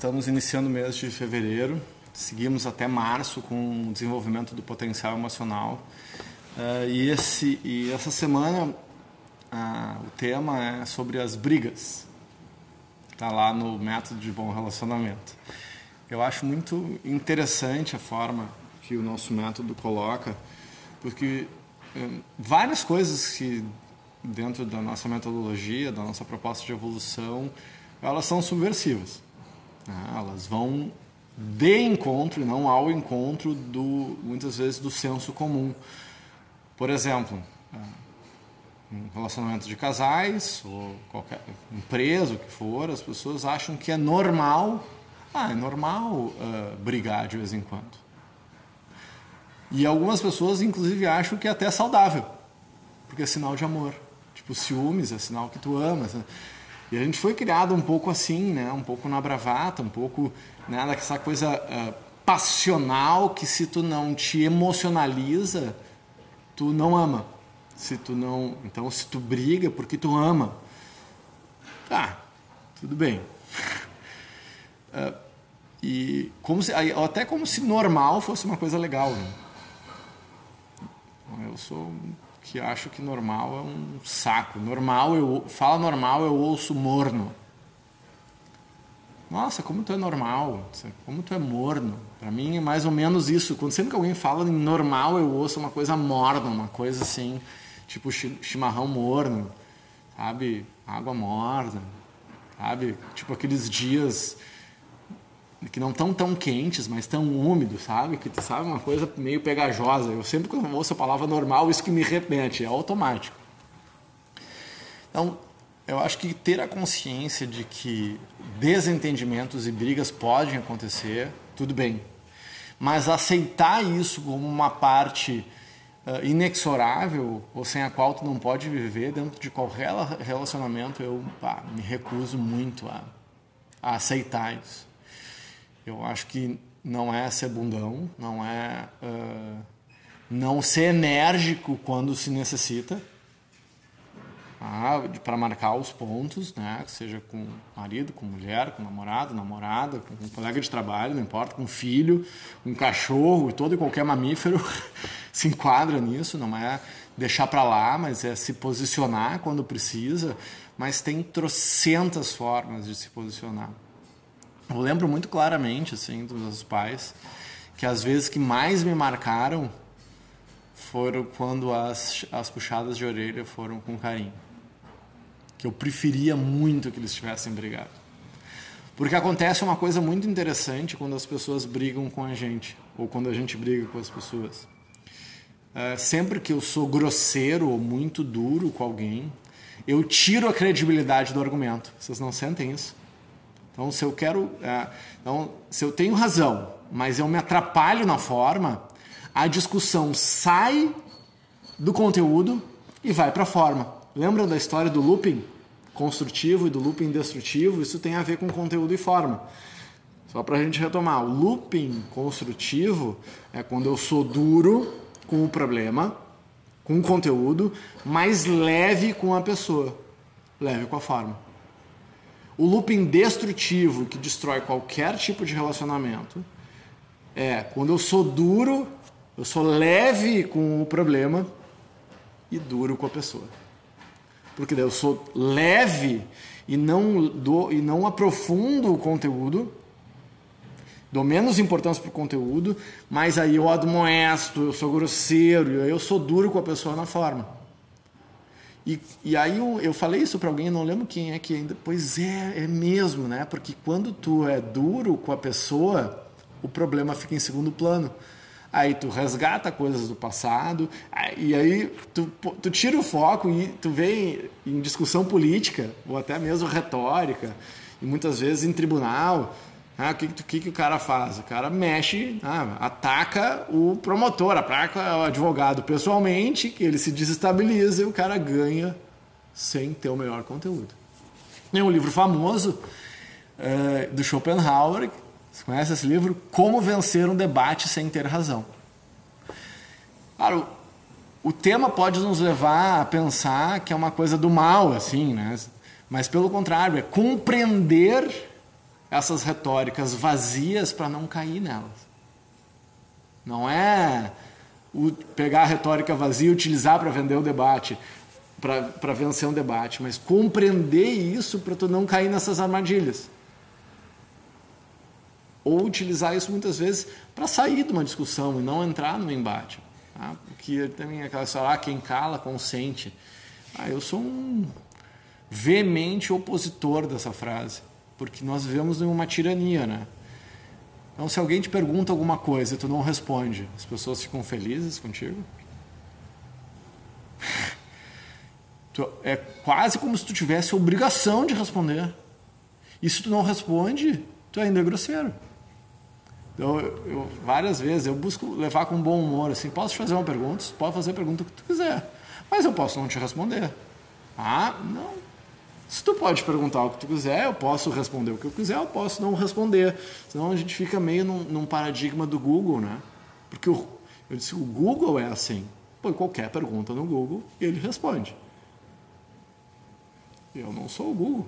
Estamos iniciando o mês de fevereiro, seguimos até março com o desenvolvimento do potencial emocional. Uh, e, esse, e essa semana uh, o tema é sobre as brigas. Está lá no método de bom relacionamento. Eu acho muito interessante a forma que o nosso método coloca, porque um, várias coisas que dentro da nossa metodologia, da nossa proposta de evolução, elas são subversivas né? Elas vão de encontro e não ao encontro do muitas vezes do senso comum. Por exemplo, é, um relacionamento de casais ou qualquer empresa, o que for, as pessoas acham que é normal, ah, é normal uh, brigar de vez em quando. E algumas pessoas, inclusive, acham que é até saudável, porque é sinal de amor. Tipo, ciúmes é sinal que tu amas. Né? E a gente foi criado um pouco assim, né? Um pouco na bravata, um pouco né? dessa coisa uh, passional que se tu não te emocionaliza, tu não ama. Se tu não, então se tu briga porque tu ama, tá, tudo bem. Uh, e como se, até como se normal fosse uma coisa legal. Né? Eu sou que acho que normal é um saco. Normal, eu fala normal, eu ouço morno. Nossa, como tu é normal, como tu é morno. Para mim é mais ou menos isso. Quando sempre que alguém fala em normal, eu ouço uma coisa morna, uma coisa assim, tipo chimarrão morno, sabe? Água morna, sabe? Tipo aqueles dias que não estão tão quentes, mas tão úmidos, sabe? Que tu sabe uma coisa meio pegajosa. Eu sempre quando ouço a palavra normal, isso que me repete, é automático. Então, eu acho que ter a consciência de que desentendimentos e brigas podem acontecer, tudo bem. Mas aceitar isso como uma parte uh, inexorável ou sem a qual tu não pode viver dentro de qualquer relacionamento, eu pá, me recuso muito a, a aceitar isso. Eu acho que não é ser bundão, não é uh, não ser enérgico quando se necessita, ah, para marcar os pontos, né? seja com marido, com mulher, com namorado, namorada, com um colega de trabalho, não importa, com filho, com cachorro, todo e qualquer mamífero se enquadra nisso, não é deixar para lá, mas é se posicionar quando precisa, mas tem trocentas formas de se posicionar. Eu lembro muito claramente, assim, dos meus pais, que as vezes que mais me marcaram foram quando as, as puxadas de orelha foram com carinho. Que eu preferia muito que eles tivessem brigado. Porque acontece uma coisa muito interessante quando as pessoas brigam com a gente, ou quando a gente briga com as pessoas. É, sempre que eu sou grosseiro ou muito duro com alguém, eu tiro a credibilidade do argumento. Vocês não sentem isso? Então, se eu quero, é, então, se eu tenho razão, mas eu me atrapalho na forma, a discussão sai do conteúdo e vai para a forma. Lembram da história do looping construtivo e do looping destrutivo? Isso tem a ver com conteúdo e forma. Só para a gente retomar, o looping construtivo é quando eu sou duro com o problema, com o conteúdo, mas leve com a pessoa, leve com a forma. O looping destrutivo que destrói qualquer tipo de relacionamento é quando eu sou duro, eu sou leve com o problema e duro com a pessoa. Porque daí eu sou leve e não, dou, e não aprofundo o conteúdo, dou menos importância para o conteúdo, mas aí eu admoesto, eu sou grosseiro, eu sou duro com a pessoa na forma. E, e aí eu, eu falei isso para alguém, não lembro quem é que ainda. Pois é, é mesmo, né? Porque quando tu é duro com a pessoa, o problema fica em segundo plano. Aí tu resgata coisas do passado, e aí tu, tu tira o foco e tu vem em discussão política, ou até mesmo retórica, e muitas vezes em tribunal, ah, o que, que, que, o cara faz? O cara mexe, ah, ataca o promotor, ataca o advogado pessoalmente, que ele se desestabiliza e o cara ganha sem ter o melhor conteúdo. Tem um livro famoso uh, do Schopenhauer, você conhece esse livro? Como Vencer um Debate Sem Ter Razão. Claro, o tema pode nos levar a pensar que é uma coisa do mal, assim, né? Mas pelo contrário, é compreender essas retóricas vazias para não cair nelas. Não é pegar a retórica vazia e utilizar para vender o debate, para vencer um debate, mas compreender isso para tu não cair nessas armadilhas. Ou utilizar isso muitas vezes para sair de uma discussão e não entrar no embate. Tá? Porque também aquela história, ah, quem cala consente. Ah, eu sou um veemente opositor dessa frase, porque nós vivemos em uma tirania, né? Então, se alguém te pergunta alguma coisa e tu não responde, as pessoas ficam felizes contigo? é quase como se tu tivesse obrigação de responder. E se tu não responde, tu ainda é grosseiro. Então, eu, várias vezes eu busco levar com bom humor, assim, posso te fazer uma pergunta? Pode fazer a pergunta que tu quiser, mas eu posso não te responder. Ah, não, se tu pode perguntar o que tu quiser, eu posso responder o que eu quiser, eu posso não responder. Senão a gente fica meio num, num paradigma do Google, né? Porque o, eu disse, o Google é assim. Põe qualquer pergunta no Google e ele responde. Eu não sou o Google.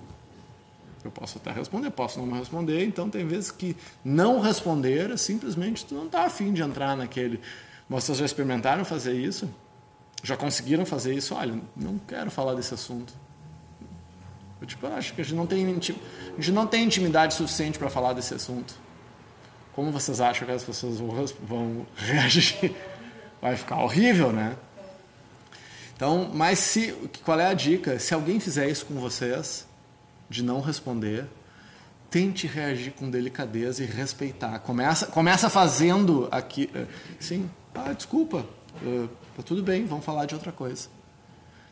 Eu posso até responder, posso não responder. Então tem vezes que não responder é simplesmente tu não está afim de entrar naquele. Vocês já experimentaram fazer isso? Já conseguiram fazer isso? Olha, não quero falar desse assunto. Eu tipo, acho que a gente não tem, a gente não tem intimidade suficiente para falar desse assunto. Como vocês acham que as pessoas vão, vão reagir? Vai ficar horrível, né? Então, mas se, qual é a dica? Se alguém fizer isso com vocês, de não responder, tente reagir com delicadeza e respeitar. Começa, começa fazendo aqui, eh, sim, ah, desculpa, uh, tá tudo bem, vamos falar de outra coisa.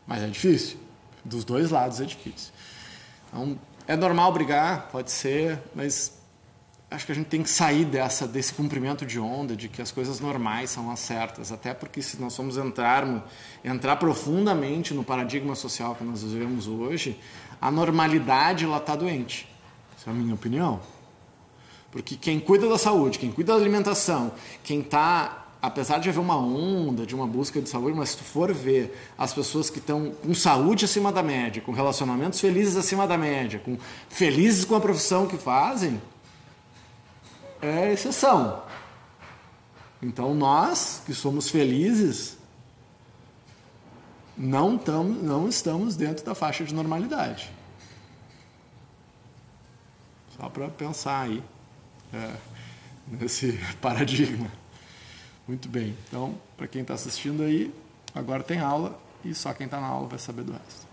Mas é difícil. Dos dois lados é difícil. Então, é normal brigar, pode ser, mas acho que a gente tem que sair dessa desse cumprimento de onda de que as coisas normais são as certas, até porque se nós formos entrarmos entrar profundamente no paradigma social que nós vivemos hoje, a normalidade ela está doente. Essa é a minha opinião. Porque quem cuida da saúde, quem cuida da alimentação, quem está apesar de haver uma onda de uma busca de saúde, mas se tu for ver as pessoas que estão com saúde acima da média, com relacionamentos felizes acima da média, com felizes com a profissão que fazem, é exceção. Então nós que somos felizes não, tam, não estamos dentro da faixa de normalidade. Só para pensar aí é, nesse paradigma. Muito bem. Então, para quem está assistindo aí, agora tem aula e só quem está na aula vai saber do resto.